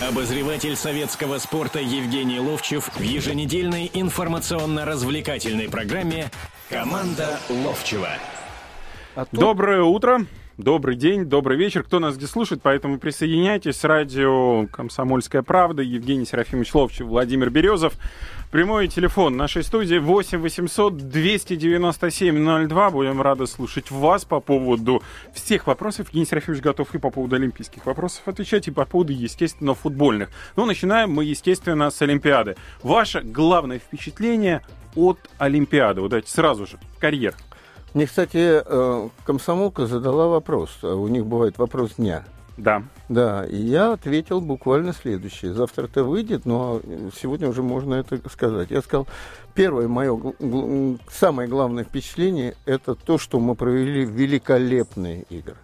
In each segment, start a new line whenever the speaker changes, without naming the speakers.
Обозреватель советского спорта Евгений Ловчев в еженедельной информационно-развлекательной программе «Команда Ловчева».
А тут-
Доброе утро, добрый день, добрый вечер. Кто нас здесь слушает, поэтому присоединяйтесь. Радио «Комсомольская правда», Евгений Серафимович Ловчев, Владимир Березов. Прямой телефон нашей студии 8 800 297 02. Будем рады слушать вас по поводу всех вопросов. Евгений Серафимович готов и по поводу олимпийских вопросов отвечать, и по поводу, естественно, футбольных. Ну, начинаем мы, естественно, с Олимпиады. Ваше главное впечатление от Олимпиады? Вот давайте сразу же, карьер.
Мне, кстати, э, комсомолка задала вопрос. а У них бывает вопрос дня.
Да.
Да, и я ответил буквально следующее. Завтра это выйдет, но сегодня уже можно это сказать. Я сказал, первое мое, самое главное впечатление, это то, что мы провели великолепные игры.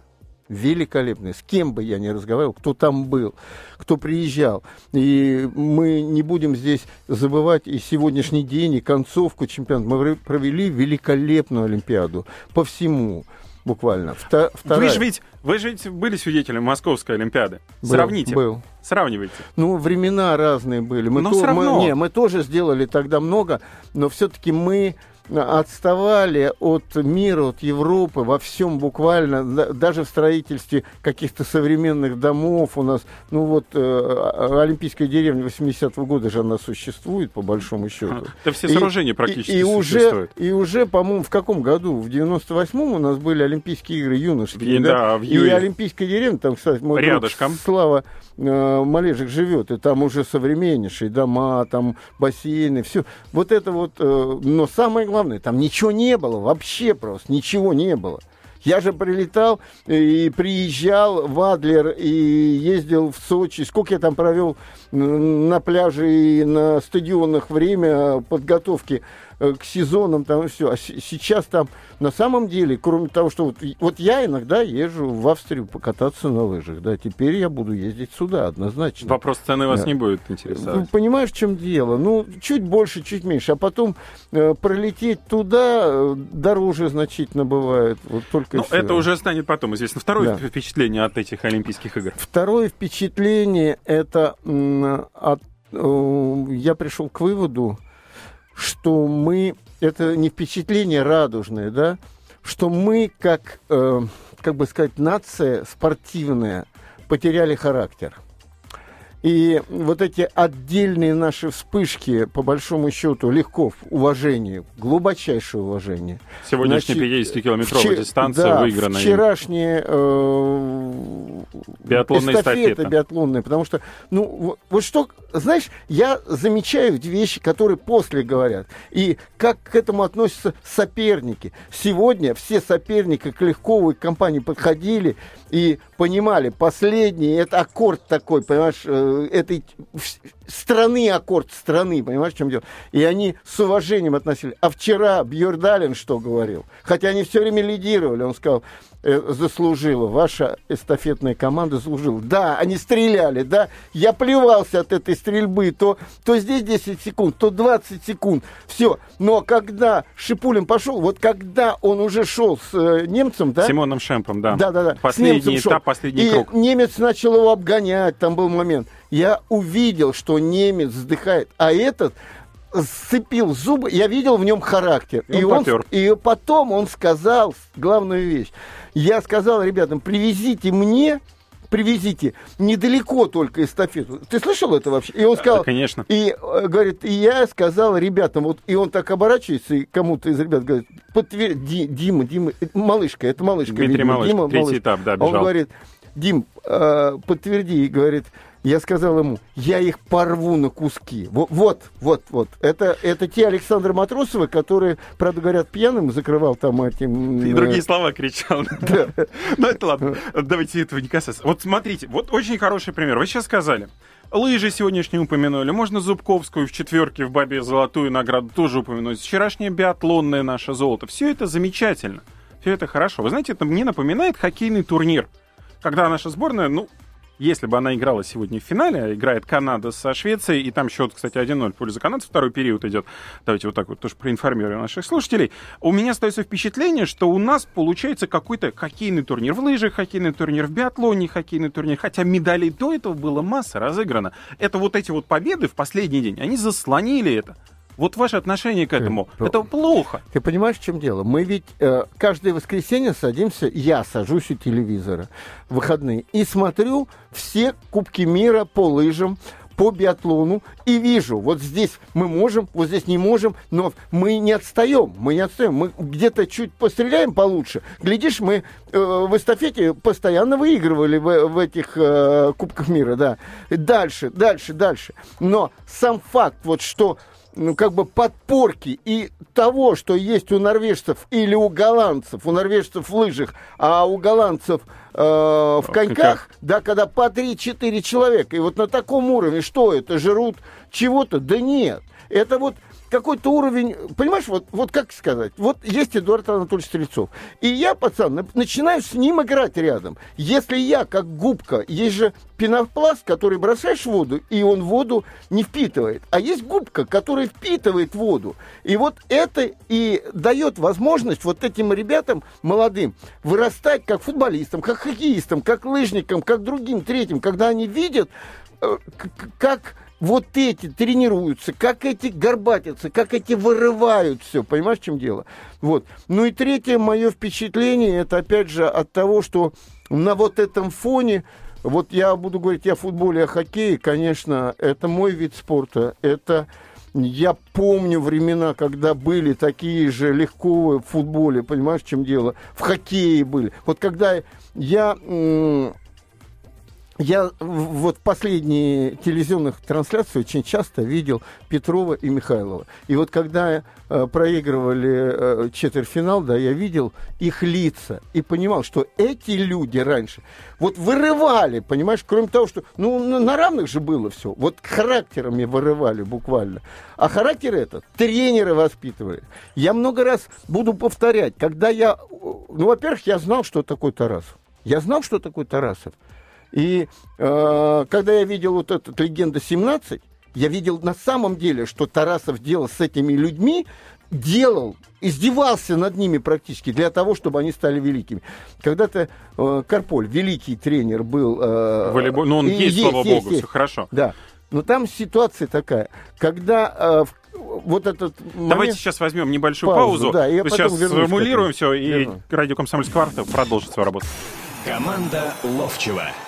Великолепные. С кем бы я ни разговаривал, кто там был, кто приезжал. И мы не будем здесь забывать и сегодняшний день, и концовку чемпионата. Мы провели великолепную Олимпиаду по всему буквально. Вта-
Вы
вторая-
же ведь, вы же ведь были свидетелем Московской Олимпиады.
Был,
Сравните.
Был.
Сравнивайте.
Ну, времена разные были. Мы
Но
то-
всё равно.
мы- не, мы тоже сделали тогда много, но все-таки мы отставали от мира, от Европы во всем буквально, да- даже в строительстве каких-то современных домов у нас, ну вот э, Олимпийская деревня 80-го года же она существует, по большому счету.
Да все
И-
сооружения практически
и, и уже,
существуют.
и уже, по-моему, в каком году? В 98-м у нас были Олимпийские игры юношеские.
И да, в
и. Олимпийская деревня, там, кстати, мой друг
Рядышком.
Слава э, Малежик живет, и там уже современнейшие дома, там бассейны, все. Вот это вот, э, но самое главное, там ничего не было, вообще просто ничего не было. Я же прилетал и приезжал в Адлер и ездил в Сочи. Сколько я там провел на пляже и на стадионах время подготовки к сезонам там и все. А сейчас там на самом деле, кроме того, что вот, вот я иногда езжу в Австрию покататься на лыжах, да, теперь я буду ездить сюда однозначно.
Вопрос цены вас
Да.
не будет
Ну,
интересовать.
понимаешь, в чем дело? Ну, чуть больше, чуть меньше. А потом э, пролететь туда э, дороже значительно бывает. Вот только
Ну, это уже станет потом известно. Второе
Да.
впечатление от этих Олимпийских игр.
Второе впечатление это от, э, я пришел к выводу, что мы это не впечатление радужное, да, что мы как э, как бы сказать нация спортивная потеряли характер. И вот эти отдельные наши вспышки, по большому счету, легко в уважении, глубочайшее уважение.
Сегодняшняя
Значит,
50-километровая
вче-
дистанция
да,
выиграна. им.
Вчерашняя э,
Биатлонная эстафета.
биатлонная, потому что, ну, вот, вот что, знаешь, я замечаю вещи, которые после говорят, и как к этому относятся соперники. Сегодня все соперники к Легковой компании подходили и понимали, последний, это аккорд такой, понимаешь, э, этой страны аккорд страны, понимаешь, в чем дело? И они с уважением относились. А вчера Бьердалин что говорил? Хотя они все время лидировали, он сказал, заслужила, ваша эстафетная команда заслужила. Да, они стреляли, да, я плевался от этой стрельбы, то, то здесь 10 секунд, то 20 секунд, все. Но когда Шипулин пошел, вот когда он уже шел с э, немцем, да,
Симоном Шемпом, да.
да, да, да.
Последний
немцем шел.
этап, последний
и
круг.
немец начал его обгонять, там был момент. Я увидел, что немец вздыхает, а этот сцепил зубы, я видел в нем характер.
И
И,
он
он,
попёр.
и потом он сказал главную вещь. Я сказал ребятам, привезите мне, привезите недалеко только эстафету. Ты слышал это вообще? И он сказал,
Да, конечно.
и э, говорит, и я сказал ребятам, вот, и он так оборачивается, и кому-то из ребят говорит, подтверди, Дима, Дима, это малышка, это малышка.
Дмитрий
видимо,
Малышко,
Дима,
третий
малышка.
этап, да,
А Он
бежал.
говорит, Дим, э, подтверди, и говорит, я сказал ему, я их порву на куски. Вот, вот, вот. вот. Это, это те Александры Матросовы, которые, правда, говорят, пьяным закрывал там этим...
И
э,
другие слова кричал. Ну, это ладно. Давайте этого не касаться. Вот смотрите, вот очень хороший пример. Вы сейчас сказали. Лыжи сегодняшние упомянули. Можно Зубковскую в четверке в Бабе золотую награду тоже упомянуть. Вчерашнее биатлонное наше золото. Все это замечательно. Все это хорошо. Вы знаете, это мне напоминает хоккейный турнир. Когда наша сборная, ну, если бы она играла сегодня в финале, играет Канада со Швецией, и там счет, кстати, 1-0 в пользу канадцев, второй период идет. Давайте вот так вот тоже проинформируем наших слушателей. У меня остается впечатление, что у нас получается какой-то хоккейный турнир в лыжах, хоккейный турнир в биатлоне, хоккейный турнир, хотя медалей до этого было масса разыграно. Это вот эти вот победы в последний день, они заслонили это. Вот ваше отношение к этому,
Ты,
это плохо.
Ты понимаешь, в чем дело? Мы ведь э, каждое воскресенье садимся, я сажусь у телевизора в выходные и смотрю все Кубки мира по лыжам, по биатлону и вижу, вот здесь мы можем, вот здесь не можем, но мы не отстаем, мы не отстаем, мы где-то чуть постреляем получше. Глядишь, мы э, в эстафете постоянно выигрывали в, в этих э, Кубках мира, да. Дальше, дальше, дальше. Но сам факт, вот что ну, как бы подпорки и того, что есть у норвежцев или у голландцев, у норвежцев в лыжах, а у голландцев э, в коньках, да, когда по 3-4 человека. И вот на таком уровне, что это, жрут чего-то? Да нет. Это вот какой-то уровень, понимаешь, вот, вот как сказать, вот есть Эдуард Анатольевич Стрельцов, и я, пацан, начинаю с ним играть рядом. Если я, как губка, есть же пенопласт, который бросаешь в воду, и он воду не впитывает, а есть губка, которая впитывает воду. И вот это и дает возможность вот этим ребятам молодым вырастать как футболистам, как хоккеистам, как лыжникам, как другим, третьим, когда они видят, э, как вот эти тренируются, как эти горбатятся, как эти вырывают все. Понимаешь, в чем дело? Вот. Ну и третье мое впечатление, это опять же от того, что на вот этом фоне, вот я буду говорить о футболе, о хоккее, конечно, это мой вид спорта, это... Я помню времена, когда были такие же легко в футболе, понимаешь, в чем дело? В хоккее были. Вот когда я я вот последние телевизионных трансляций очень часто видел Петрова и Михайлова. И вот когда э, проигрывали э, четвертьфинал, да, я видел их лица и понимал, что эти люди раньше вот вырывали, понимаешь, кроме того, что, ну, на равных же было все. Вот характерами вырывали буквально. А характер этот тренеры воспитывали. Я много раз буду повторять, когда я, ну, во-первых, я знал, что такое Тарасов. Я знал, что такое Тарасов. И э, когда я видел вот этот «Легенда 17», я видел на самом деле, что Тарасов делал с этими людьми, делал, издевался над ними практически для того, чтобы они стали великими. Когда-то э, Карполь, великий тренер был... Э,
Волейбол, ну он есть, есть слава есть, богу, есть. все хорошо.
Да. Но там ситуация такая, когда э, вот этот
момент... Давайте сейчас возьмем небольшую паузу, паузу да, и сейчас сформулируем все, и Верну. радио «Комсомольская кварта» продолжит свою работу.
Команда Ловчева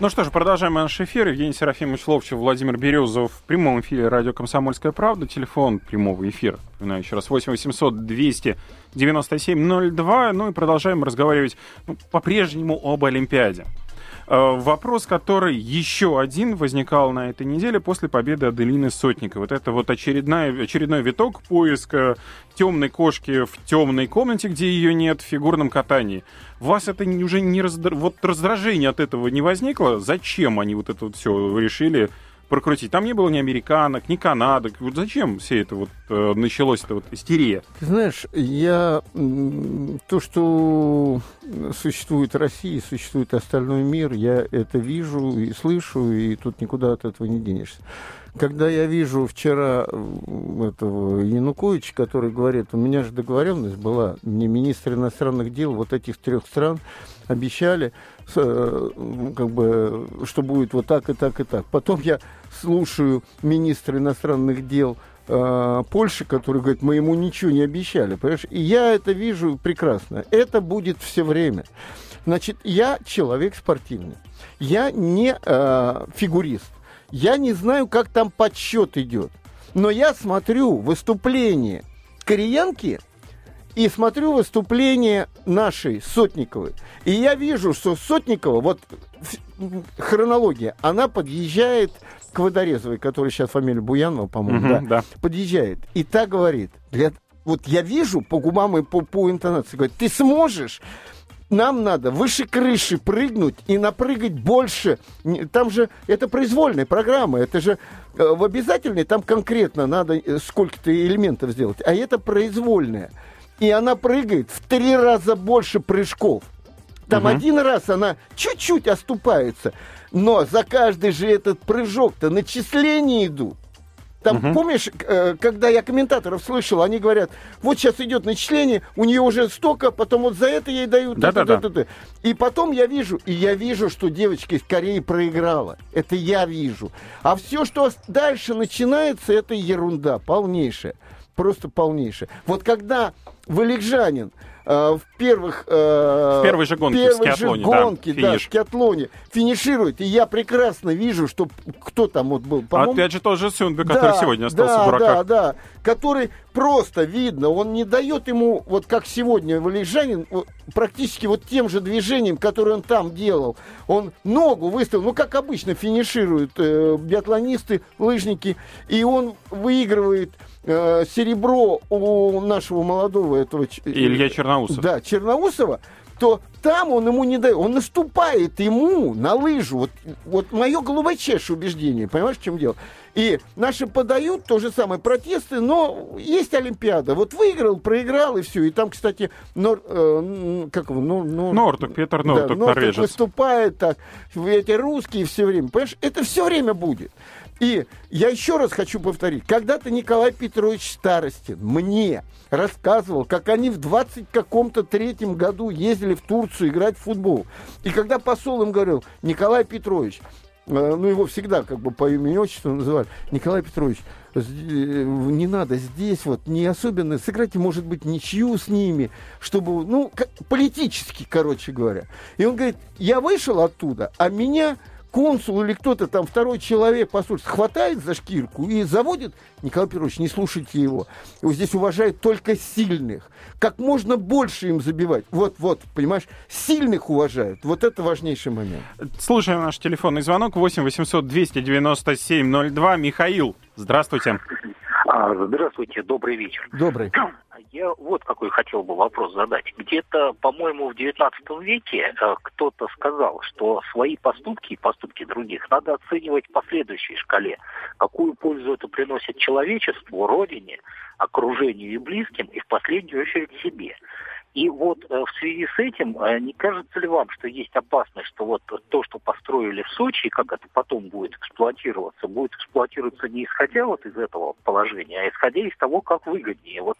Ну что ж, продолжаем наш эфир. Евгений Серафимович Ловчев, Владимир Березов в прямом эфире радио «Комсомольская правда». Телефон прямого эфира, напоминаю еще раз, 8 800 297 02. Ну и продолжаем разговаривать ну, по-прежнему об Олимпиаде. Э, вопрос, который еще один возникал на этой неделе после победы Аделины Сотниковой. Вот это вот очередная, очередной виток поиска темной кошки в темной комнате, где ее нет, в фигурном катании. Вас это уже не раздра... вот раздражение от этого не возникло? Зачем они вот это вот все решили прокрутить. Там не было ни американок, ни канадок. Вот зачем все это вот э, началось, это вот истерия?
Ты знаешь, я то, что существует Россия, существует остальной мир, я это вижу и слышу, и тут никуда от этого не денешься. Когда я вижу вчера этого Януковича, который говорит, у меня же договоренность была, мне министр иностранных дел вот этих трех стран обещали, э, как бы, что будет вот так и так и так. Потом я слушаю министра иностранных дел э, Польши, который говорит, мы ему ничего не обещали, понимаешь? И я это вижу прекрасно. Это будет все время. Значит, я человек спортивный. Я не э, фигурист. Я не знаю, как там подсчет идет. Но я смотрю выступление Кореянки и смотрю выступление нашей Сотниковой. И я вижу, что Сотникова, вот хронология, она подъезжает к Водорезовой, которая сейчас фамилия Буянова, по-моему, угу, да, да, подъезжает. И та говорит, для вот я вижу по губам и по, по интонации, говорит, ты сможешь нам надо выше крыши прыгнуть и напрыгать больше. Там же это произвольная программа, это же э, в обязательной там конкретно надо э, сколько-то элементов сделать, а это произвольная. И она прыгает в три раза больше прыжков. Там угу. один раз она чуть-чуть оступается, но за каждый же этот прыжок-то начисления идут. Там, угу. помнишь, э, когда я комментаторов слышал, они говорят, вот сейчас идет начисление, у нее уже столько, потом вот за это ей дают. Да, да, да. да. И потом я вижу, и я вижу, что девочка из Кореи проиграла. Это я вижу. А все, что дальше начинается, это ерунда полнейшая. Просто полнейшая. Вот когда валикжанин в первых...
Э, в первой же гонке первой же гонке,
да, да, скиатлоне финиширует. И я прекрасно вижу, что кто там вот был.
А опять же тоже Сюнбе, да, который сегодня остался да, в
дураках. Да, да, который просто видно, он не дает ему, вот как сегодня Валежанин, практически вот тем же движением, которое он там делал. Он ногу выставил, ну, как обычно финишируют э, биатлонисты, лыжники, и он выигрывает э, серебро у нашего молодого этого...
Илья Черноусов.
Да, Черноусова, то там он ему не дает, он наступает ему на лыжу. Вот, вот мое глубочайшее убеждение, понимаешь, в чем дело? И наши подают то же самое протесты, но есть Олимпиада. Вот выиграл, проиграл и все. И там, кстати, Нор, э, как его, Нор, Нор,
Нортук, Петр Нортук, да, Нортук
выступает так, эти русские все время. Понимаешь, это все время будет. И я еще раз хочу повторить. Когда-то Николай Петрович Старостин мне рассказывал, как они в 20 каком-то третьем году ездили в Турцию играть в футбол. И когда посол им говорил, Николай Петрович, э, ну его всегда как бы по имени отчеству называли, Николай Петрович, э, не надо здесь вот не особенно сыграйте может быть ничью с ними чтобы ну как, политически короче говоря и он говорит я вышел оттуда а меня консул или кто-то там, второй человек посольства, хватает за шкирку и заводит, Николай Петрович, не слушайте его. Его здесь уважают только сильных. Как можно больше им забивать. Вот, вот, понимаешь, сильных уважают. Вот это важнейший момент.
Слушаем наш телефонный звонок 8 800 297 02. Михаил, здравствуйте.
А, здравствуйте, добрый вечер.
Добрый.
Я вот какой хотел бы вопрос задать. Где-то, по-моему, в XIX веке э, кто-то сказал, что свои поступки и поступки других надо оценивать по следующей шкале. Какую пользу это приносит человечеству, родине, окружению и близким, и в последнюю очередь себе. И вот э, в связи с этим, э, не кажется ли вам, что есть опасность, что вот то, что построили в Сочи, как это потом будет эксплуатироваться, будет эксплуатироваться не исходя вот из этого положения, а исходя из того, как выгоднее. Вот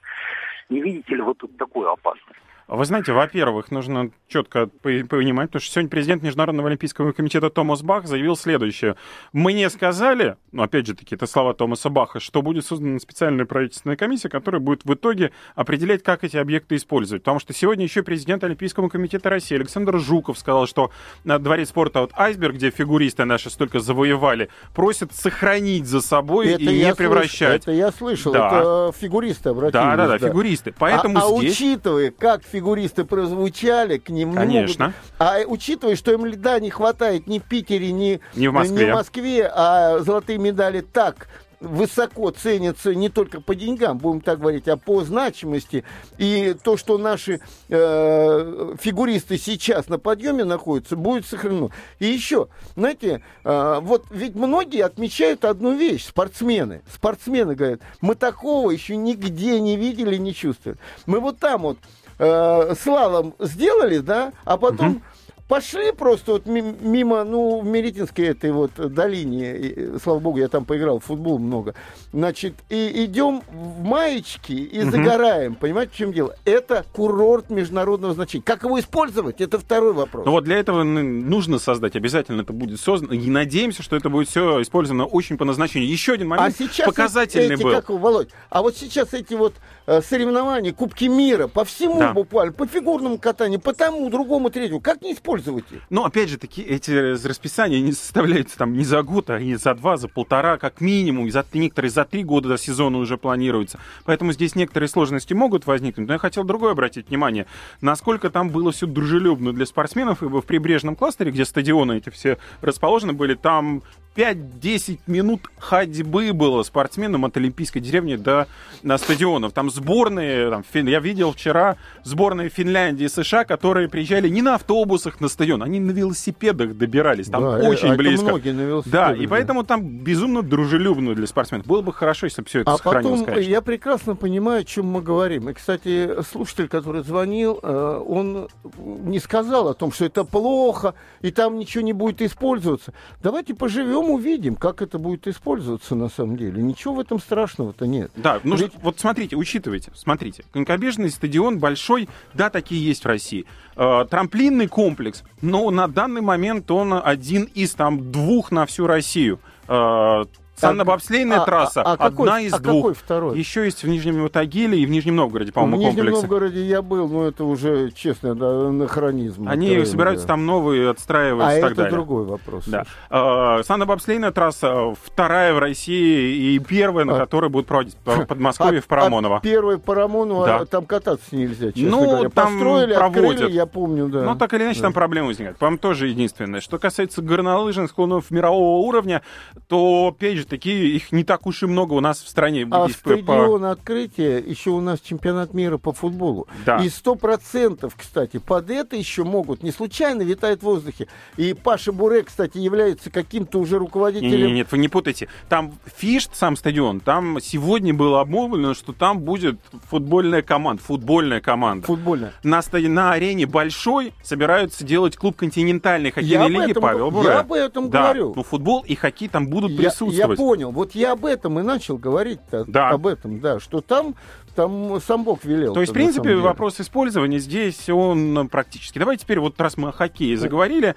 не видите ли вы тут такую опасность?
Вы знаете, во-первых, нужно четко понимать, потому что сегодня президент Международного олимпийского комитета Томас Бах заявил следующее. Мне сказали, ну, опять же таки, это слова Томаса Баха, что будет создана специальная правительственная комиссия, которая будет в итоге определять, как эти объекты использовать. Потому что сегодня еще президент Олимпийского комитета России Александр Жуков сказал, что на дворе спорта вот Айсберг, где фигуристы наши столько завоевали, просят сохранить за собой это и не превращать.
Слыш... Это я слышал, да. это фигуристы обратились.
Да, да, да, да. фигуристы. Поэтому
а,
а здесь...
учитывая, как фигуристы фигуристы прозвучали, к ним
Конечно.
Могут... А учитывая, что им льда не хватает ни в Питере, ни,
ни, в, Москве.
ни в Москве, а золотые медали так высоко ценятся не только по деньгам, будем так говорить, а по значимости. И то, что наши э, фигуристы сейчас на подъеме находятся, будет сохранено. И еще, знаете, э, вот ведь многие отмечают одну вещь, спортсмены. Спортсмены говорят, мы такого еще нигде не видели, не чувствовали. Мы вот там вот э, слалом сделали, да, а потом угу. Пошли просто вот мимо, ну, в Меретинской этой вот долине, и, слава богу, я там поиграл в футбол много, значит, и идем в маечки и угу. загораем, понимаете, в чем дело? Это курорт международного значения. Как его использовать, это второй вопрос.
Ну вот для этого нужно создать, обязательно это будет создано, и надеемся, что это будет все использовано очень по назначению. Еще один момент а сейчас показательный
эти,
был.
Как, Володь, а вот сейчас эти вот Э, соревнования, Кубки мира, по всему да. буквально, по фигурному катанию, по тому, другому, третьему. Как не использовать их?
Ну, опять же, таки, эти расписания не составляются там не за год, а и за два, за полтора, как минимум. И за, некоторые за три года до сезона уже планируются. Поэтому здесь некоторые сложности могут возникнуть. Но я хотел другое обратить внимание. Насколько там было все дружелюбно для спортсменов, ибо в прибрежном кластере, где стадионы эти все расположены были, там 5-10 минут ходьбы было спортсменам от Олимпийской деревни до на стадионов. Там сборные, там, фин, я видел вчера сборные Финляндии и США, которые приезжали не на автобусах на стадион, они на велосипедах добирались. Там
Да,
очень
а
близко.
многие на велосипедах,
да, и
да.
поэтому там безумно дружелюбно для спортсменов. Было бы хорошо, если бы все это
А
сохранилось,
потом
конечно.
я прекрасно понимаю, о чем мы говорим. И, кстати, слушатель, который звонил, э, он не сказал о том, что это плохо, и там ничего не будет использоваться. Давайте поживем, увидим, как это будет использоваться на самом деле. Ничего в этом страшного-то нет.
Да, ну
Ведь-
вот смотрите, учитывайте, смотрите. Конькобежный стадион большой, да, такие есть в России. Э, трамплинный комплекс, но на данный момент он один из там двух на всю Россию. Э, Санно-бобслейная
а-
трасса,
а какой-
одна из
а
двух.
какой второй?
Еще есть в Нижнем Тагиле и в Нижнем Новгороде,
в
по-моему,
Нижнем
комплексы.
Новгороде я был, но это уже, честно, да, анахронизм.
Они
откровенно,
собираются
да.
там новые отстраивать
А
и так
это
далее.
другой вопрос.
Да. Э, Санно-бобслейная трасса вторая в России и первая, на
А-
которой будут проводить по Подмосковье в Парамоново.
От первой Парамонова
Да.
там кататься нельзя, честно
Ну,
говоря.
там
Построили,
проводят.
открыли, я помню, да.
Ну, так или иначе, там проблемы возникают. По-моему, тоже единственное. Что касается горнолыжных склонов мирового уровня, то, опять же, такие их не так уж и много у нас в стране.
А
Здесь по- по-
стадион открытия еще у нас чемпионат мира по футболу.
Да.
И сто процентов, кстати, под это еще могут, не случайно витает в воздухе. И Паша Буре, кстати, является каким-то уже руководителем.
не, нет, вы не путайте. Там Фишт, сам стадион, там сегодня было обмолвлено, что там будет футбольная команда. Футбольная команда.
Футбольная.
На, стади- на арене большой собираются делать клуб континентальной
Я
хоккейной лиги
этом
Павел
го-
Буре.
я об этом
да.
говорю.
Ну, футбол и хоккей там будут
Я, я
присутствовать.
Понял. Вот я об этом и начал говорить
Да.
об этом, да, что там, там сам Бог велел.
То есть, в принципе, вопрос использования здесь, он э, практически. Давайте теперь, вот раз мы о хоккее заговорили,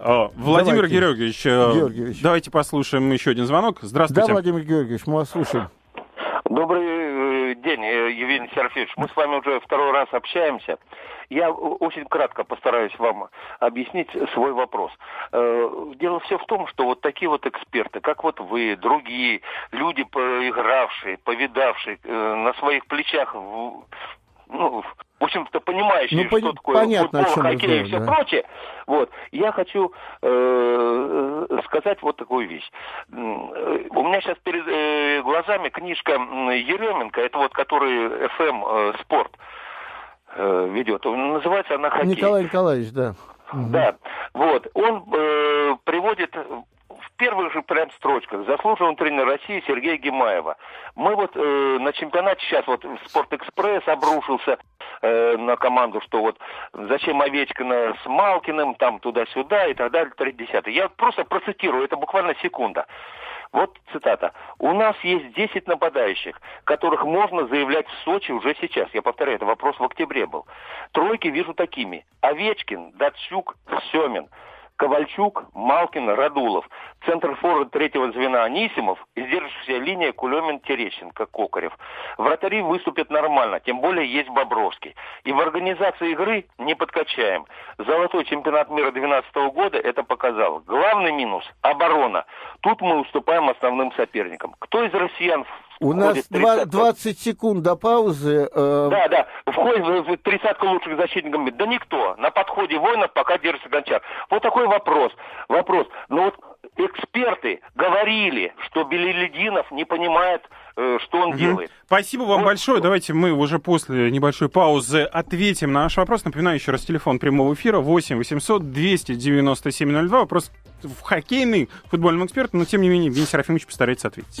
э, Владимир
Давайте.
Георгиевич, э,
Георгиевич.
давайте послушаем еще один звонок.
Да,
Здравствуйте.
Владимир Георгиевич, мы вас слушаем.
Добрый день, э, Евгений Серафимович. Мы с вами уже второй раз общаемся. Я очень кратко постараюсь вам объяснить свой вопрос. Э, Дело все в том, что вот такие вот эксперты, как вот вы, другие люди, поигравшие, повидавшие э, на своих плечах, ну, в общем-то, понимающие,
Ну,
что такое
понятно,
футбол, хоккей и все
да.
прочее. Вот. Я хочу э, сказать вот такую вещь. Э, У меня сейчас перед э, глазами книжка Еременко, это вот который FM э, спорт э, ведет. Называется она «Хоккей».
Николай Николаевич, да. Мгм.
Да, вот. Он э, приводит первых же прям строчках заслуженного тренера России Сергея Гимаева. Мы вот э, на чемпионате сейчас вот Спортэкспресс обрушился э, на команду, что вот зачем Овечкина с Малкиным, там туда-сюда и так далее, 30 Я просто процитирую, это буквально секунда. Вот цитата. «У нас есть 10 нападающих, которых можно заявлять в Сочи уже сейчас». Я повторяю, это вопрос в октябре был. Тройки вижу такими. Овечкин, Датчук, Семин. Ковальчук, Малкин, Радулов. Центр форвард третьего звена Анисимов. И сдерживающая линия Кулемин, Терещенко, Кокарев. Вратари выступят нормально, тем более есть Бобровский. И в организации игры не подкачаем. Золотой чемпионат мира 2012 года это показал. Главный минус – оборона. Тут мы уступаем основным соперникам. Кто из россиян
У нас
входит в
два-
30?
20 секунд до паузы. э,
Да, да, входит в в тридцатку лучших защитников мира. Да никто. На подходе воинов пока держится Гончар. Вот такой вопрос. Вопрос. Ну вот эксперты говорили, что Белелединов не понимает, э, что он делает.
Спасибо вам
Вот.
большое. Давайте мы уже после небольшой паузы ответим на наш вопрос. Напоминаю еще раз телефон прямого эфира 8 800 297 02. Вопрос в хоккейный футбольному эксперту, но тем не менее Евгений Серафимович постарается ответить.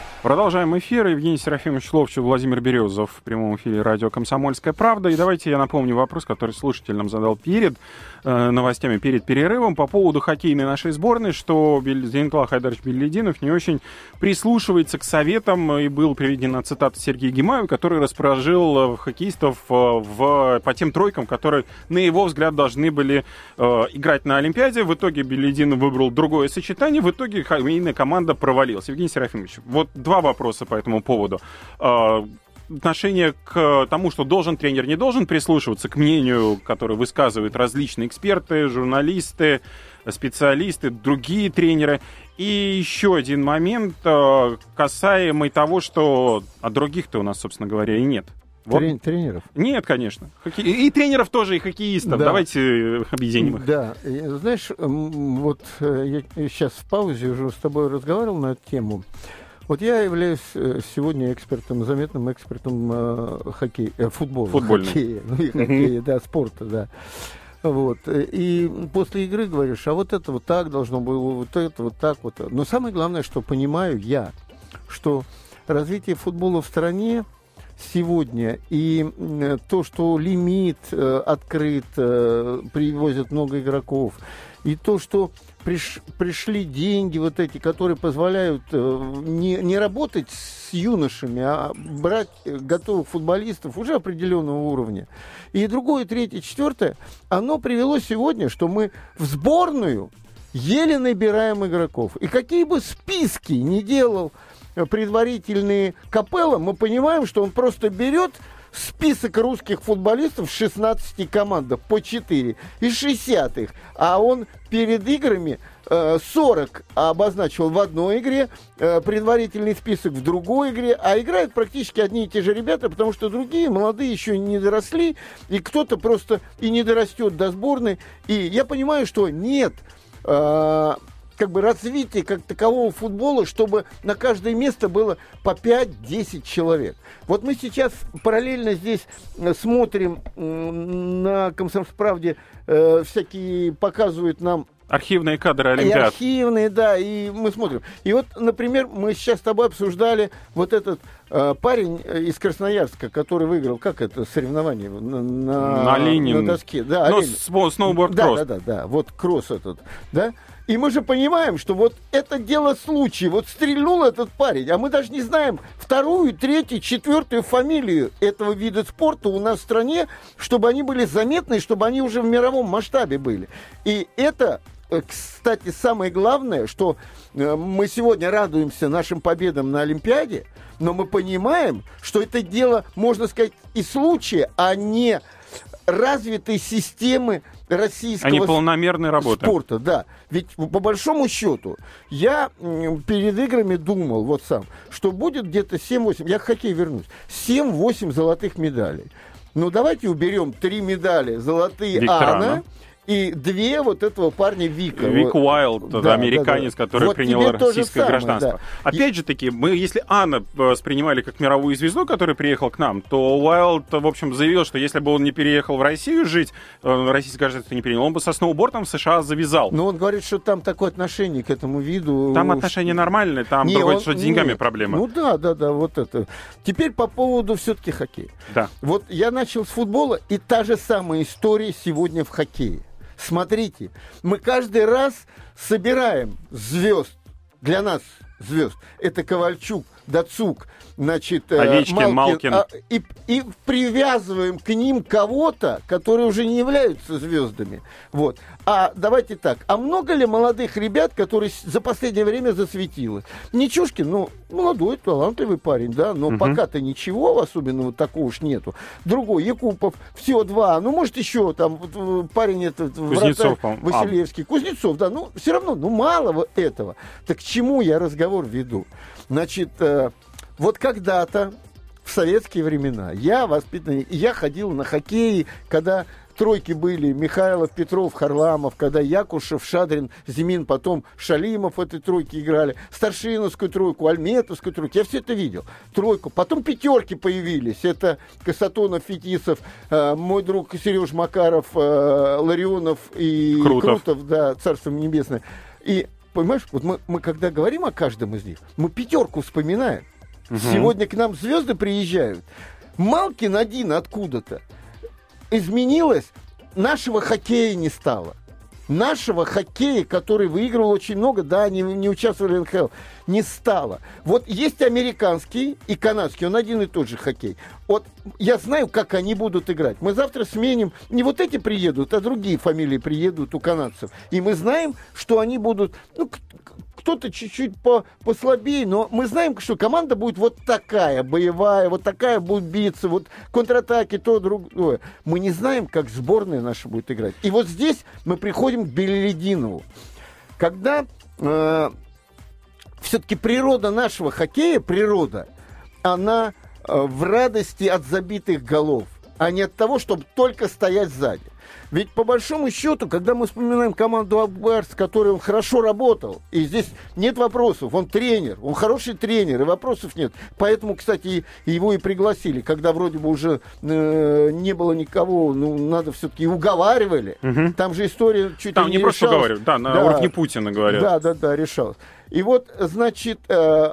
Продолжаем эфир. Евгений Серафимович Ловчев, Владимир Березов в прямом эфире радио «Комсомольская правда». И давайте я напомню вопрос, который слушатель нам задал перед э, новостями, перед перерывом по поводу хоккейной нашей сборной, что Николай Хайдарович Беллидинов не очень прислушивается к советам. И был приведена цитата Сергея Гимаева, который расположил э, хоккеистов э, в, по тем тройкам, которые, на его взгляд, должны были э, играть на Олимпиаде. В итоге Беллидинов выбрал другое сочетание. В итоге хоккейная команда провалилась. Евгений Серафимович, вот два вопроса по этому поводу. Э, отношение к тому, что должен тренер, не должен прислушиваться к мнению, которое высказывают различные эксперты, журналисты, специалисты, другие тренеры. И еще один момент, э, касаемый того, что а других-то у нас, собственно говоря, и нет.
Вот. Трен- тренеров?
Нет, конечно. Хоке... И тренеров тоже, и хоккеистов. Да. Давайте объединим их.
Да. Знаешь, вот э, я сейчас в паузе уже с тобой разговаривал на эту тему. Вот я являюсь э, сегодня экспертом, заметным экспертом э, хоккей, э, футбола, хоккея, ну и хоккея, да, спорта, да. Вот. И после игры говоришь, а вот это вот так должно было, вот это вот так вот. Но самое главное, что понимаю я, что развитие футбола в стране сегодня. И то, что лимит э, открыт, э, привозят много игроков, и то, что приш, пришли деньги вот эти, которые позволяют э, не, не работать с юношами, а брать готовых футболистов уже определенного уровня. И другое, третье, четвертое, оно привело сегодня, что мы в сборную еле набираем игроков. И какие бы списки не делал предварительные Капелла, мы понимаем, что он просто берет список русских футболистов в 16 командах по 4 из 60 их, а он перед играми 40 э, обозначил в одной игре, э, предварительный список в другой игре, а играют практически одни и те же ребята, потому что другие молодые еще не доросли, и кто-то просто и не дорастет до сборной. И я понимаю, что нет э, как бы развитие как такового футбола, чтобы на каждое место было по 5-10 человек. Вот мы сейчас параллельно здесь э, смотрим на Комсомольской правде, э, всякие показывают нам
Архивные кадры Олимпиад. И
архивные, да, и мы смотрим. И вот, например, мы сейчас с тобой обсуждали вот этот парень э, из Красноярска, который выиграл, как это, соревнование на, на,
на, Ленин.
на доске. Да,
ну, сноуборд
да, да, да, да, вот кросс этот, да. И мы же понимаем, что вот это дело случая. Вот стрельнул этот парень, а мы даже не знаем вторую, третью, четвертую фамилию этого вида спорта у нас в стране, чтобы они были заметны, чтобы они уже в мировом масштабе были. И это э, кстати, самое главное, что э, мы сегодня радуемся нашим победам на Олимпиаде, но мы понимаем, что это дело, можно сказать, и случая, а не развитой системы российского
Они полномерной работы.
спорта. Да. Ведь по большому счету я перед играми думал, вот сам, что будет где-то 7-8, я к хоккею вернусь, 7-8 золотых медалей. Ну, давайте уберем три медали золотые
Виктора, Анна,
и две вот этого парня Вика.
Вик Уайлд, да, американец, да, да. который вот принял российское самое, гражданство. Да. Опять же таки, мы, если Анна воспринимали как мировую звезду, который приехал к нам, то Уайлд, в общем, заявил, что если бы он не переехал в Россию жить, э, российское гражданство не принял, он бы со сноубордом в США завязал.
Но он говорит, что там такое отношение к этому виду.
Там отношения нормальные, там не, другое, он, что деньгами нет, проблема.
Ну да, да, да, вот это. Теперь по поводу все-таки хоккея.
Да.
Вот я начал с футбола, и та же самая история сегодня в хоккее. Смотрите, мы каждый раз собираем звезд, для нас звезд. Это Ковальчук, Дацук, значит,
э, Овечкин, Малкин. Малкин. А,
и, и привязываем к ним кого-то, которые уже не являются звездами. Вот. А давайте так, а много ли молодых ребят, которые за последнее время засветило? Нечушкин, ну, молодой, талантливый парень, да, но угу. пока-то ничего особенного такого уж нету. Другой, Якупов, всего два, ну, может, еще там э, парень этот,
Кузнецов, вратарь,
Василевский, а. Кузнецов, да, ну, все равно, ну, мало этого. Так к чему я разговор веду? Значит, э, вот когда-то в советские времена я воспитанный, я ходил на хоккей, когда тройки были Михайлов, Петров, Харламов, когда Якушев, Шадрин, Зимин, потом Шалимов в этой тройке играли, Старшиновскую тройку, Альметовскую тройку, я все это видел, тройку. Потом пятерки появились, это Касатонов, Фетисов, э, мой друг Сереж Макаров, э, Ларионов и
Крутов.
Крутов, да, Царство Небесное. И понимаешь, вот мы, мы когда говорим о каждом из них, мы пятерку вспоминаем. Угу. Сегодня к нам звезды приезжают. Малкин один откуда-то. Изменилось, нашего хоккея не стало нашего хоккея, который выигрывал очень много, да, не, не участвовали в НХЛ, не стало. Вот есть американский и канадский, он один и тот же хоккей. Вот я знаю, как они будут играть. Мы завтра сменим, не вот эти приедут, а другие фамилии приедут у канадцев. И мы знаем, что они будут, ну, кто-то чуть-чуть по, послабее, но мы знаем, что команда будет вот такая, боевая, вот такая будет биться, вот контратаки, то, другое. Мы не знаем, как сборная наша будет играть. И вот здесь мы приходим к Белелединову. Когда э, все-таки природа нашего хоккея, природа, она э, в радости от забитых голов, а не от того, чтобы только стоять сзади. Ведь по большому счету, когда мы вспоминаем команду Аббар, с которой он хорошо работал, и здесь нет вопросов, он тренер, он хороший тренер, и вопросов нет. Поэтому, кстати, его и пригласили, когда вроде бы уже э, не было никого, ну, надо все-таки уговаривали.
Угу.
Там же история чуть
Там не,
не
просто уговаривают, да, на
Да.
уровне Путина говорят.
Да, да, да, решалось. И вот, значит, э,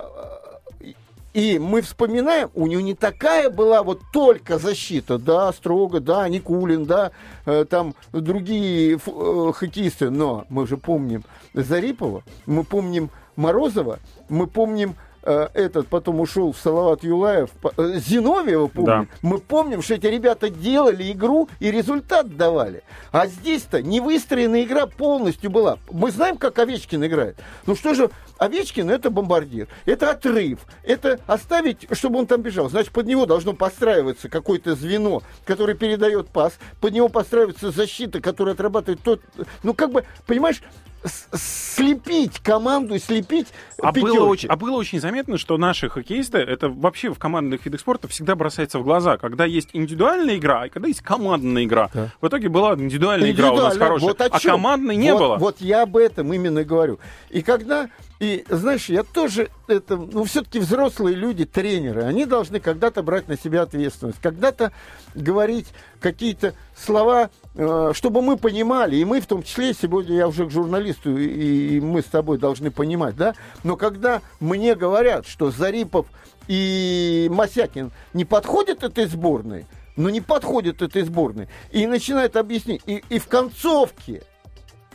и мы вспоминаем, у него не такая была вот только защита, да, строго, да, Никулин, да, э, там другие э, хоккеисты, но мы же помним Зарипова, мы помним Морозова, мы помним этот потом ушел в Салават Юлаев, э, Зиновьева помним. Мы помним, что эти ребята делали игру и результат давали. А здесь-то не выстроенная игра полностью была. Мы знаем, как Овечкин играет. Ну что же, Овечкин это бомбардир, это отрыв, это оставить, чтобы он там бежал. Значит, под него должно подстраиваться какое-то звено, которое передает пас, под него подстраивается защита, которая отрабатывает тот... Ну, как бы, понимаешь, слепить команду, и слепить
А было, очень, а было очень заметно, что наши хоккеисты, это вообще в командных видах спорта всегда бросается в глаза, когда есть индивидуальная игра, и когда есть командная игра.
Да.
В итоге была индивидуальная игра у нас хорошая,
вот
а командной не
Вот-
было.
Вот я об этом именно говорю. И когда, и знаешь, я тоже, это, ну, все-таки взрослые люди, тренеры, они должны когда-то брать на себя ответственность, когда-то говорить какие-то слова, э, чтобы мы понимали, и мы в том числе, сегодня я уже к журналисту, и, мы с тобой должны понимать, да, но когда мне говорят, что Зарипов и Масякин не подходят этой сборной, ну не подходят этой сборной, и начинают объяснить, и, и в концовке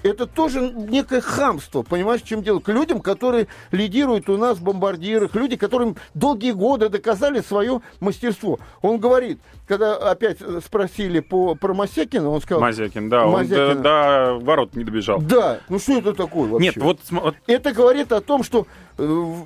это тоже некое хамство, понимаешь, в чем дело? К людям, которые лидируют у нас в бомбардирах, люди, которым долгие годы доказали свое мастерство. Он говорит, когда опять спросили по, про Масякина, он сказал...
Мазякин, да, он до,
Мазякина.
до ворот не добежал.
Да, ну что это такое вообще?
Нет, вот,
Это говорит о том, что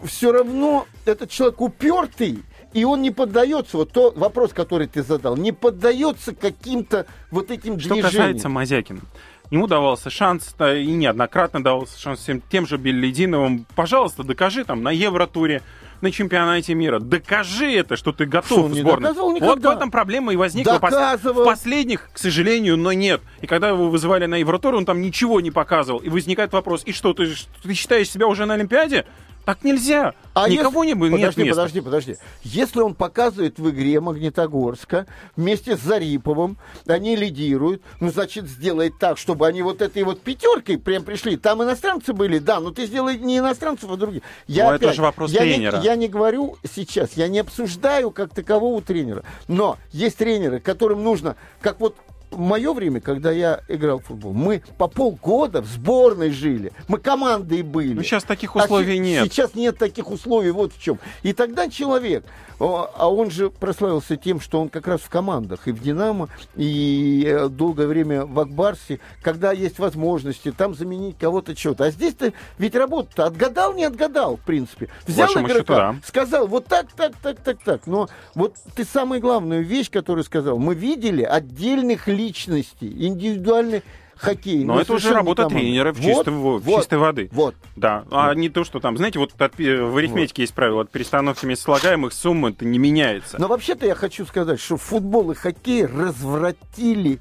все равно этот человек упертый, и он не поддается, вот то вопрос, который ты задал, не поддается каким-то вот этим
Что
движениям.
касается Мазякина, ему давался шанс, и неоднократно давался шанс всем тем же Беллидиновым. Пожалуйста, докажи там на Евротуре, на чемпионате мира. Докажи это, что ты готов
он
в
доказывал
Вот в этом проблема и возникла.
Доказывал.
В последних, к сожалению, но нет. И когда его вызывали на Евротур, он там ничего не показывал. И возникает вопрос, и что, ты, ты считаешь себя уже на Олимпиаде? Так нельзя.
А
Никого
если-
не бы нет
подожди, подожди, подожди. Если он показывает в игре Магнитогорска вместе с Зариповым, они лидируют, ну, значит, сделай так, чтобы они вот этой вот пятеркой прям пришли. Там иностранцы были, да, но ты сделай не иностранцев, а других. Я
Ну, это
опять-
же вопрос
я не-
тренера.
я не говорю сейчас, я не обсуждаю как такового тренера. Но есть тренеры, которым нужно, как вот в мое время, когда я играл в футбол, мы по полгода в сборной жили, мы командой были.
Ну, сейчас таких
А
условий
се-
нет.
Сейчас нет таких условий, вот в чем. И тогда человек, а он же прославился тем, что он как раз в командах, и в «Динамо», и э, долгое время в «Акбарсе», когда есть возможности там заменить кого-то, что-то. А здесь-то ведь работа отгадал, не отгадал, в принципе. Взял игрока,
счету, да.
сказал вот так, так, так, так, так. Но вот ты самую главную вещь, которую сказал, мы видели отдельных личностей, индивидуальных хоккей.
Но это уже работа тренера в чистой во- в чистой воды.
Вот.
Да, а не то, что там, знаете, вот от в арифметике есть правило, от перестановки местослагаемых сумм это не меняется.
Но вообще-то я хочу сказать, что футбол и хоккей развратили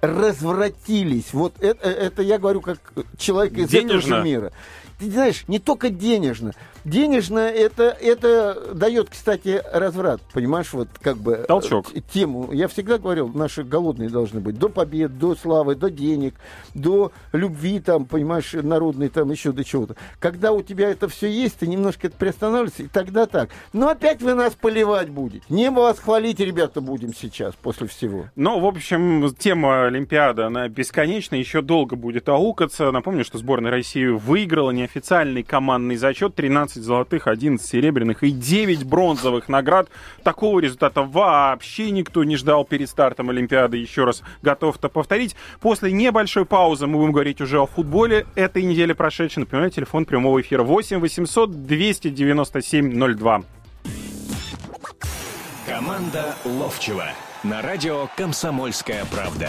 развратились. Вот это, это я говорю как человек из этого
Денежно?
же мира. Ты знаешь, не только денежно. Денежно это, это дает, кстати, разврат. Понимаешь, вот как бы... э,
Толчок.
Тему. Я всегда говорил, наши голодные должны быть. До побед, до славы, до денег, до любви, там, понимаешь, народной, там, еще до чего-то. Когда у тебя это все есть, ты немножко это приостанавливаешься, и тогда так. Но опять вы нас поливать будете. Не мы вас хвалить, ребята, будем сейчас, после всего.
Ну, в общем, тема Олимпиада, она бесконечна, еще долго будет аукаться. Напомню, что сборная России выиграла неофициальный командный зачет 13 12 золотых, 11 серебряных и 9 бронзовых наград. Такого результата вообще никто не ждал перед стартом Олимпиады. Еще раз готов это повторить. После небольшой паузы мы будем говорить уже о футболе этой недели прошедшей. Напоминаю, телефон прямого эфира 8 800 297 02.
Команда Ловчева на радио «Комсомольская правда».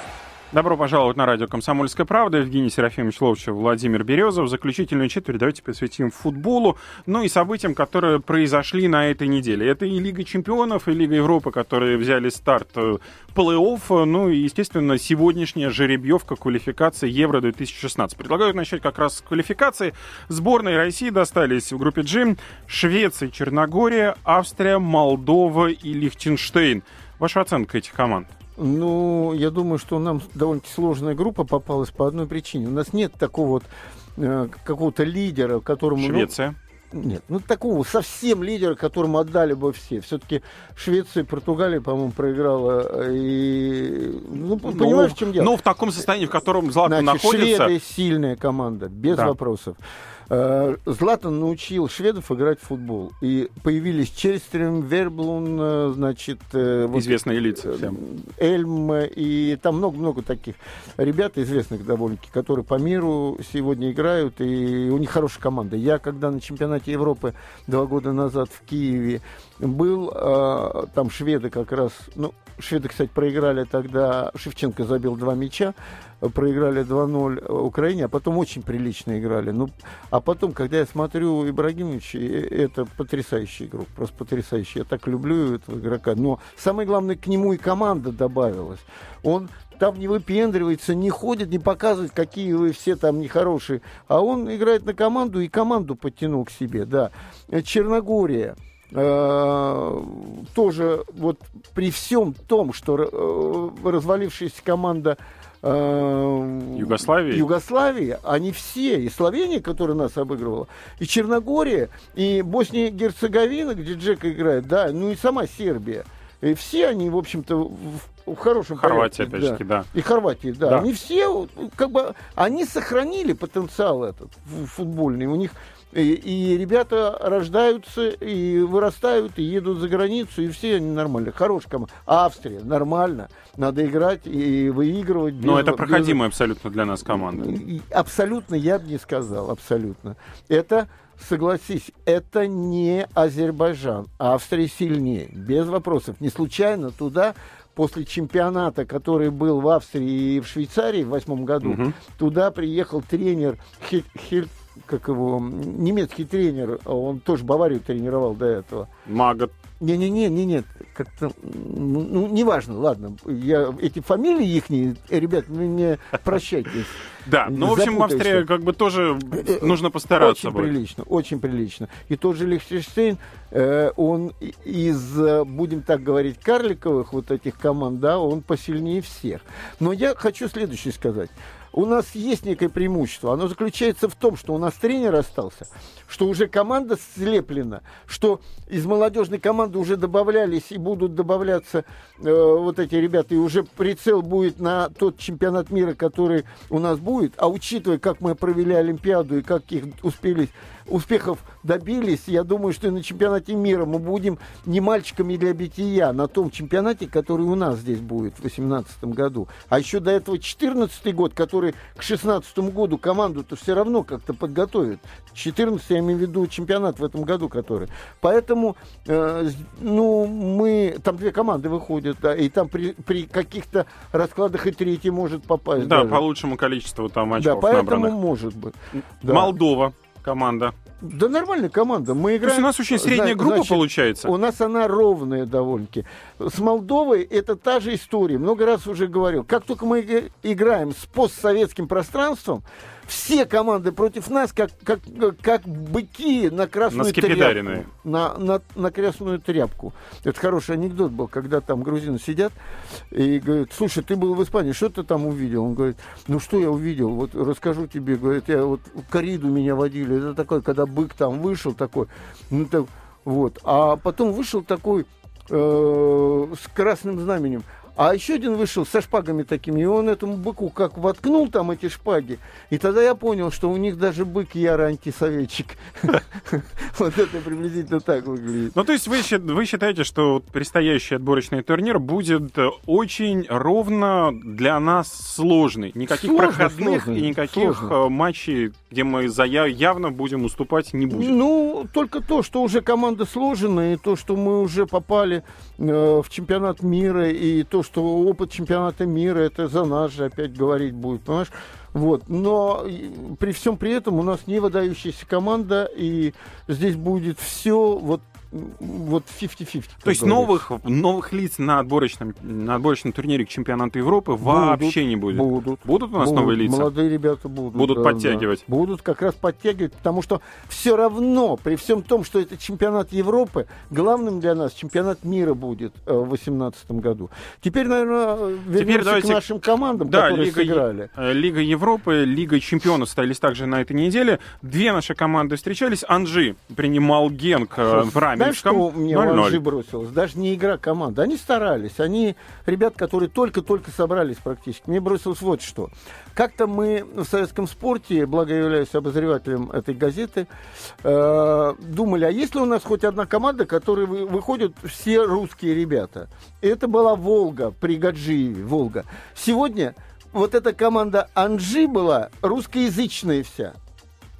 Добро пожаловать на радио «Комсомольская правда». Евгений Серафимович Ловчев, Владимир Березов. Заключительную четверть давайте посвятим футболу, ну и событиям, которые произошли на этой неделе. Это и Лига чемпионов, и Лига Европы, которые взяли старт э, плей-офф, ну и, естественно, сегодняшняя жеребьевка квалификации Евро-2016. Предлагаю начать как раз с квалификации. Сборной России достались в группе G Швеция, Черногория, Австрия, Молдова и Лихтенштейн. Ваша оценка этих команд?
Ну, я думаю, что нам довольно-таки сложная группа попалась по одной причине. У нас нет такого вот э, какого-то лидера, которому...
Швеция.
Ну, нет, ну такого совсем лидера, которому отдали бы все. Все-таки Швеция и Португалия, по-моему, проиграла. Э, и... Ну, ну, понимаешь, в чем дело?
Ну, в таком состоянии, в котором Златан
Значит,
находится...
Шведы сильная команда, без
Да.
вопросов. Э, Златан научил шведов играть в футбол. И появились Чельстрем, Верблун, э, значит... э, вот,
Известные лица всем.
Эльм и там много-много таких ребят известных довольно-таки, которые по миру сегодня играют, и у них хорошая команда. Я когда на чемпионате Европы два года назад в Киеве был, там шведы как раз, ну, шведы, кстати, проиграли тогда, Шевченко забил два мяча, проиграли 2-0 Украине, а потом очень прилично играли. Ну, а потом, когда я смотрю Ибрагимович, э, это потрясающий игрок, просто потрясающий. Я так люблю этого игрока. Но самое главное, к нему и команда добавилась. Он там не выпендривается, не ходит, не показывает, какие вы все там нехорошие. А он играет на команду и команду подтянул к себе, да. Э, Черногория. э, тоже вот при всем том, что э, развалившаяся команда э,
Югославии?
Югославии, они все, и Словения, которая нас обыгрывала, и Черногория, и Босния и Герцеговина, где Джека играет, да, ну и сама Сербия. И все они, в общем-то, в, в хорошем
Хорватия,
порядке.
опять-таки, да.
И Хорватия, да.
Да.
Они все, как бы, они сохранили потенциал этот фу- футбольный. У них и, и ребята рождаются, и вырастают, и едут за границу, и все они нормально. Хорошая команда. Австрия, нормально. Надо играть и выигрывать.
Но
без-
это
без-
проходимая абсолютно для нас команда.
и- Абсолютно, я бы не сказал, абсолютно. Это, согласись, это не Азербайджан. Австрия сильнее, без вопросов. Не случайно туда после чемпионата, который был в Австрии и в Швейцарии в восьмом году,
Мгм.
туда приехал тренер Хель- как его, немецкий тренер, он тоже Баварию тренировал до этого.
Мага.
Не-не-не, не нет, как-то, ну, ну, неважно, ладно, я, эти фамилии ихние, э, ребят, ну, не прощайтесь.
Да, ну, в общем,
Запутаешься.
Австрия как бы тоже
Э,
нужно постараться.
Очень прилично, очень прилично. И тот же Лихтенштейн, э, он из, будем так говорить, карликовых вот этих команд, да, он посильнее всех. Но я хочу следующее сказать. У нас есть некое преимущество. Оно заключается в том, что у нас тренер остался, что уже команда слеплена, что из молодежной команды уже добавлялись и будут добавляться э, вот эти ребята, и уже прицел будет на тот чемпионат мира, который у нас будет. А учитывая, как мы провели Олимпиаду и как их успели успехов добились, я думаю, что и на чемпионате мира мы будем не мальчиками для бития на том чемпионате, который у нас здесь будет в 2018 году. А еще до этого 2014 год, который к 2016 году команду-то все равно как-то подготовит. 14 я имею в виду чемпионат в этом году, который. Поэтому, э, ну, мы... Там две команды выходят, да, и там при, при каких-то раскладах и третий может попасть.
Да,
даже.
по лучшему количеству там
Да,
очков
поэтому
набранных.
может быть. Да.
Молдова команда.
Да нормальная команда. Мы
То есть
играем...
у нас очень средняя
Зна-
группа
значит,
получается.
У нас она ровная довольно-таки. С Молдовой это та же история. Много раз уже говорил. Как только мы играем с постсоветским пространством, все команды против нас, как, как, как быки на красную тряпку. На, на, на красную тряпку. Это хороший анекдот был, когда там грузины сидят и говорят, слушай, ты был в Испании, что ты там увидел? Он говорит, ну что я увидел? Вот расскажу тебе, говорит, я вот кориду меня водили. Это такой, когда бык там вышел такой, ну так, вот. А потом вышел такой э, с красным знаменем. А еще один вышел со шпагами такими, и он этому быку как воткнул там эти шпаги. И тогда я понял, что у них даже бык ярый антисоветчик. Вот это приблизительно так выглядит.
Ну, то есть вы, считаете, что предстоящий отборочный турнир будет э, очень ровно для нас сложный? Никаких проходных и никаких э, матчей, где мы за явно будем уступать, не будет?
Ну, только то, что уже команда сложена, и то, что мы уже попали э, в чемпионат мира, и то, что опыт чемпионата мира, это за нас же опять говорить будет, понимаешь? Вот. Но при всем при этом у нас не выдающаяся команда, и здесь будет все вот вот 50-50. как
То есть новых, новых лиц на отборочном, на отборочном турнире к чемпионату Европы вообще не будет?
Будут.
Будут у нас
Будут.
новые лица?
Молодые ребята будут.
Будут
да,
подтягивать.
да. Будут как раз подтягивать, потому что все равно, при всем том, что это чемпионат Европы, главным для нас чемпионат мира будет э, в 2018 году. Теперь, наверное, вернемся
давайте-
к нашим командам,
Да,
которые
Лига,
сыграли.
э, Лига Европы, Лига Чемпионов состоялись также на этой неделе. Две наши команды встречались. Анжи принимал Генк э, в
Знаешь, что мне в
0-0.
Анжи бросилось? Даже не игра команды. Они старались. Они, ребят, которые только-только собрались практически. Мне бросилось вот что. Как-то мы в советском спорте, благо я являюсь обозревателем этой газеты, э, думали, а есть ли у нас хоть одна команда, которой вы- выходят все русские ребята? Это была «Волга» при Гаджиеве, «Волга». Сегодня вот эта команда «Анжи» была русскоязычная вся.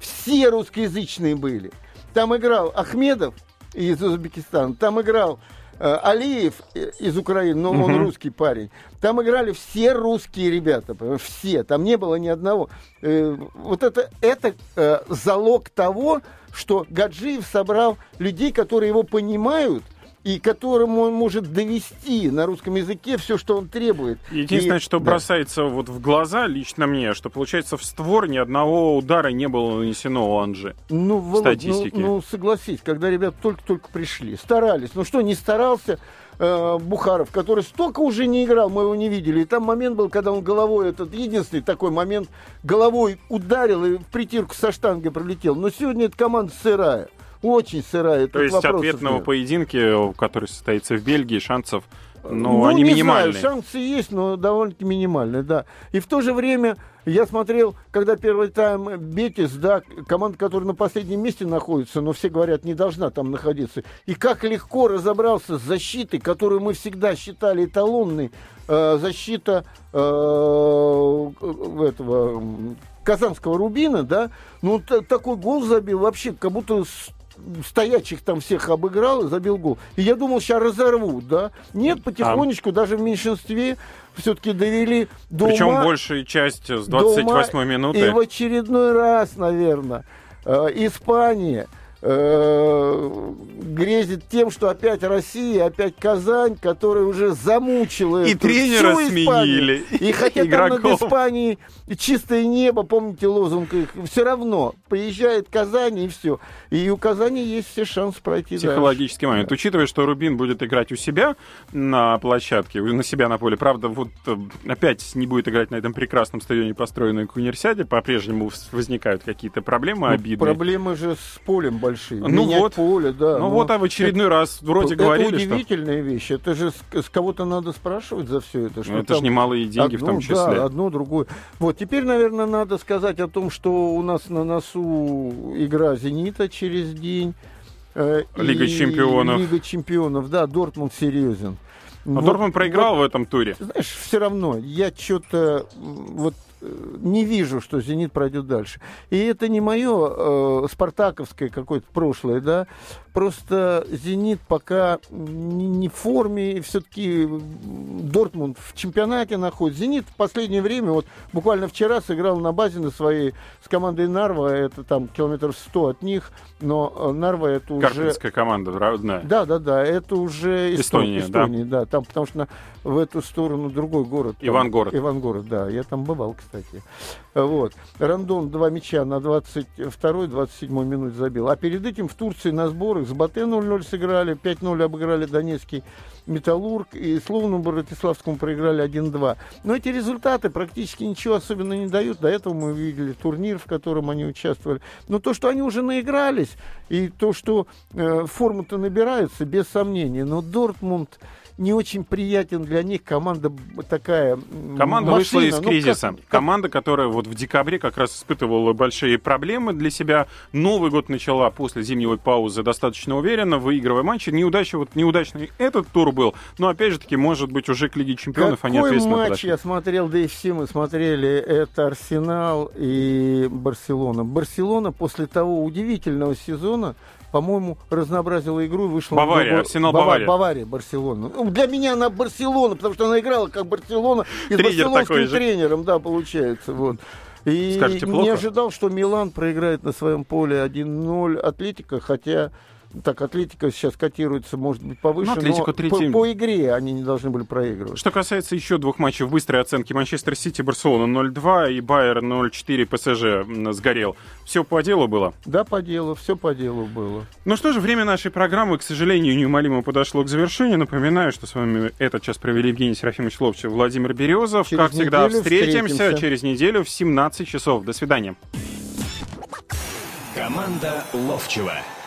Все русскоязычные были. Там играл Ахмедов из Узбекистана, там играл э, Алиев э, из Украины, но он русский парень. Там играли все русские ребята, все. Там не было ни одного. Э, вот это, это залог того, что Гаджиев собрал людей, которые его понимают, и которому он может довести на русском языке все, что он требует.
Единственное,
И-
что
да.
бросается вот в глаза лично мне, что получается в створ ни одного удара не было нанесено у Анжи.
Ну, Володь, ну,
статистики.
ну, согласись, когда ребята только-только пришли, старались. Ну что, не старался э, Бухаров, который столько уже не играл, мы его не видели. И там момент был, когда он головой, этот единственный такой момент, головой ударил и в притирку со штангой пролетел. Но сегодня эта команда сырая. Очень сырая.
То
тут
есть ответного
нет.
поединке, который состоится в Бельгии, шансов, ну,
Ну,
они
не
минимальные.
Знаю, шансы есть, но довольно-таки минимальные, да. И в то же время я смотрел, когда первый тайм Бетис, да, команда, которая на последнем месте находится, но все говорят, не должна там находиться. И как легко разобрался с защитой, которую мы всегда считали эталонной, э, защита э, этого м, казанского Рубина, да, ну та- такой гол забил вообще, как будто стоячих там всех обыграл и забил гол. И я думал, сейчас разорвут, да. Нет, потихонечку, даже в меньшинстве все-таки довели до
Причем
ума.
большая часть с
до ума.
28
И
минуты.
в очередной раз, наверное, э, Испания грезит тем, что опять Россия, опять Казань, которая уже замучила
И тренера
всю Испанию.
сменили,
И хотя там
игроков.
над Испанией чистое небо, помните лозунг их, все равно приезжает Казань и все. И у Казани есть все шансы пройти дальше.
Психологический момент. Учитывая, что Рубин будет играть у себя на площадке, на себя на поле, правда, вот э, опять не будет играть на этом прекрасном стадионе, построенном к универсиаде, по-прежнему возникают какие-то проблемы
Ну,
обидные.
Проблемы же с полем большие.
Ну
Менять
вот.
поле, да.
Ну вот, а в очередной раз вроде
это
говорили, что
удивительная вещь. Это же с, с кого-то надо спрашивать за все это. Что
ну, это же немалые деньги в
одно,
том числе.
Да, одно, другое. Вот, теперь, наверное, надо сказать о том, что у нас на носу игра «Зенита» через день. э,
Лига чемпионов.
Лига чемпионов, да, Дортмунд серьезен.
Но
Вот-
Дортмунд проиграл
вот,
в этом туре.
знаешь, все равно, я что-то вот не вижу, что «Зенит» пройдет дальше. И это не мое э, спартаковское какое-то прошлое, да. Просто «Зенит» пока не, не в форме, все-таки Дортмунд в чемпионате находится. «Зенит» в последнее время, вот буквально вчера сыграл на базе на своей с командой Нарва, это там километров 100 от них, но э, Нарва это уже...
Карпинская команда родная.
Да, да, да, это уже
Эстония,
Эстония, Эстония да. там, потому что на, в эту сторону другой город. Там,
Ивангород.
Ивангород, да. Я там бывал, кстати. Вот. Рандон два мяча на 22-27 минут забил. А перед этим в Турции на сборах с Батэ 0-0 сыграли, 5-0 обыграли Донецкий Металлург и Словну Братиславскому проиграли 1-2. Но эти результаты практически ничего особенно не дают. До этого мы видели турнир, в котором они участвовали. Но то, что они уже наигрались, и то, что э, форму-то набираются, без сомнения. Но Дортмунд не очень приятен для них. Команда такая
Команда
машина.
вышла из
Ну,
кризиса.
как-
Команда, которая вот в декабре как раз испытывала большие проблемы для себя. Новый год начала после зимней паузы достаточно уверенно, выигрывая матчи. Неудача, вот неудачный этот тур был, но опять же таки, может быть, уже к Лиге Чемпионов они
Какой
ответственно
матч
подошли.
я смотрел, да и все мы смотрели, это Арсенал и Барселона. Барселона после того удивительного сезона, по-моему, разнообразила игру и вышла
Бавария,
другой-
Арсенал,
Бава-
Бавария.
Бавария, Барселона. Ну, для меня она Барселона, потому что она играла как Барселона и с
Тренер
барселонским тренером, да, получается. Вот. И
Скажете,
не
плохо?
ожидал, что Милан проиграет на своем поле 1-0 Атлетика, хотя так, Атлетика сейчас котируется, может быть, повыше,
Ну, Атлетико
но
третий.
по, по игре они не должны были проигрывать.
Что касается еще двух матчей в быстрой оценке Манчестер Сити, Барселона 0-2 и Байер 0-4 ПСЖ сгорел. Все по делу было.
Да, по делу, все по делу было.
Ну что же, время нашей программы, к сожалению, неумолимо подошло к завершению. Напоминаю, что с вами этот час провели Евгений Серафимович Ловчев, Владимир Березов.
Через
как всегда, встретимся,
встретимся.
через неделю в 17 часов. До свидания.
Команда Ловчева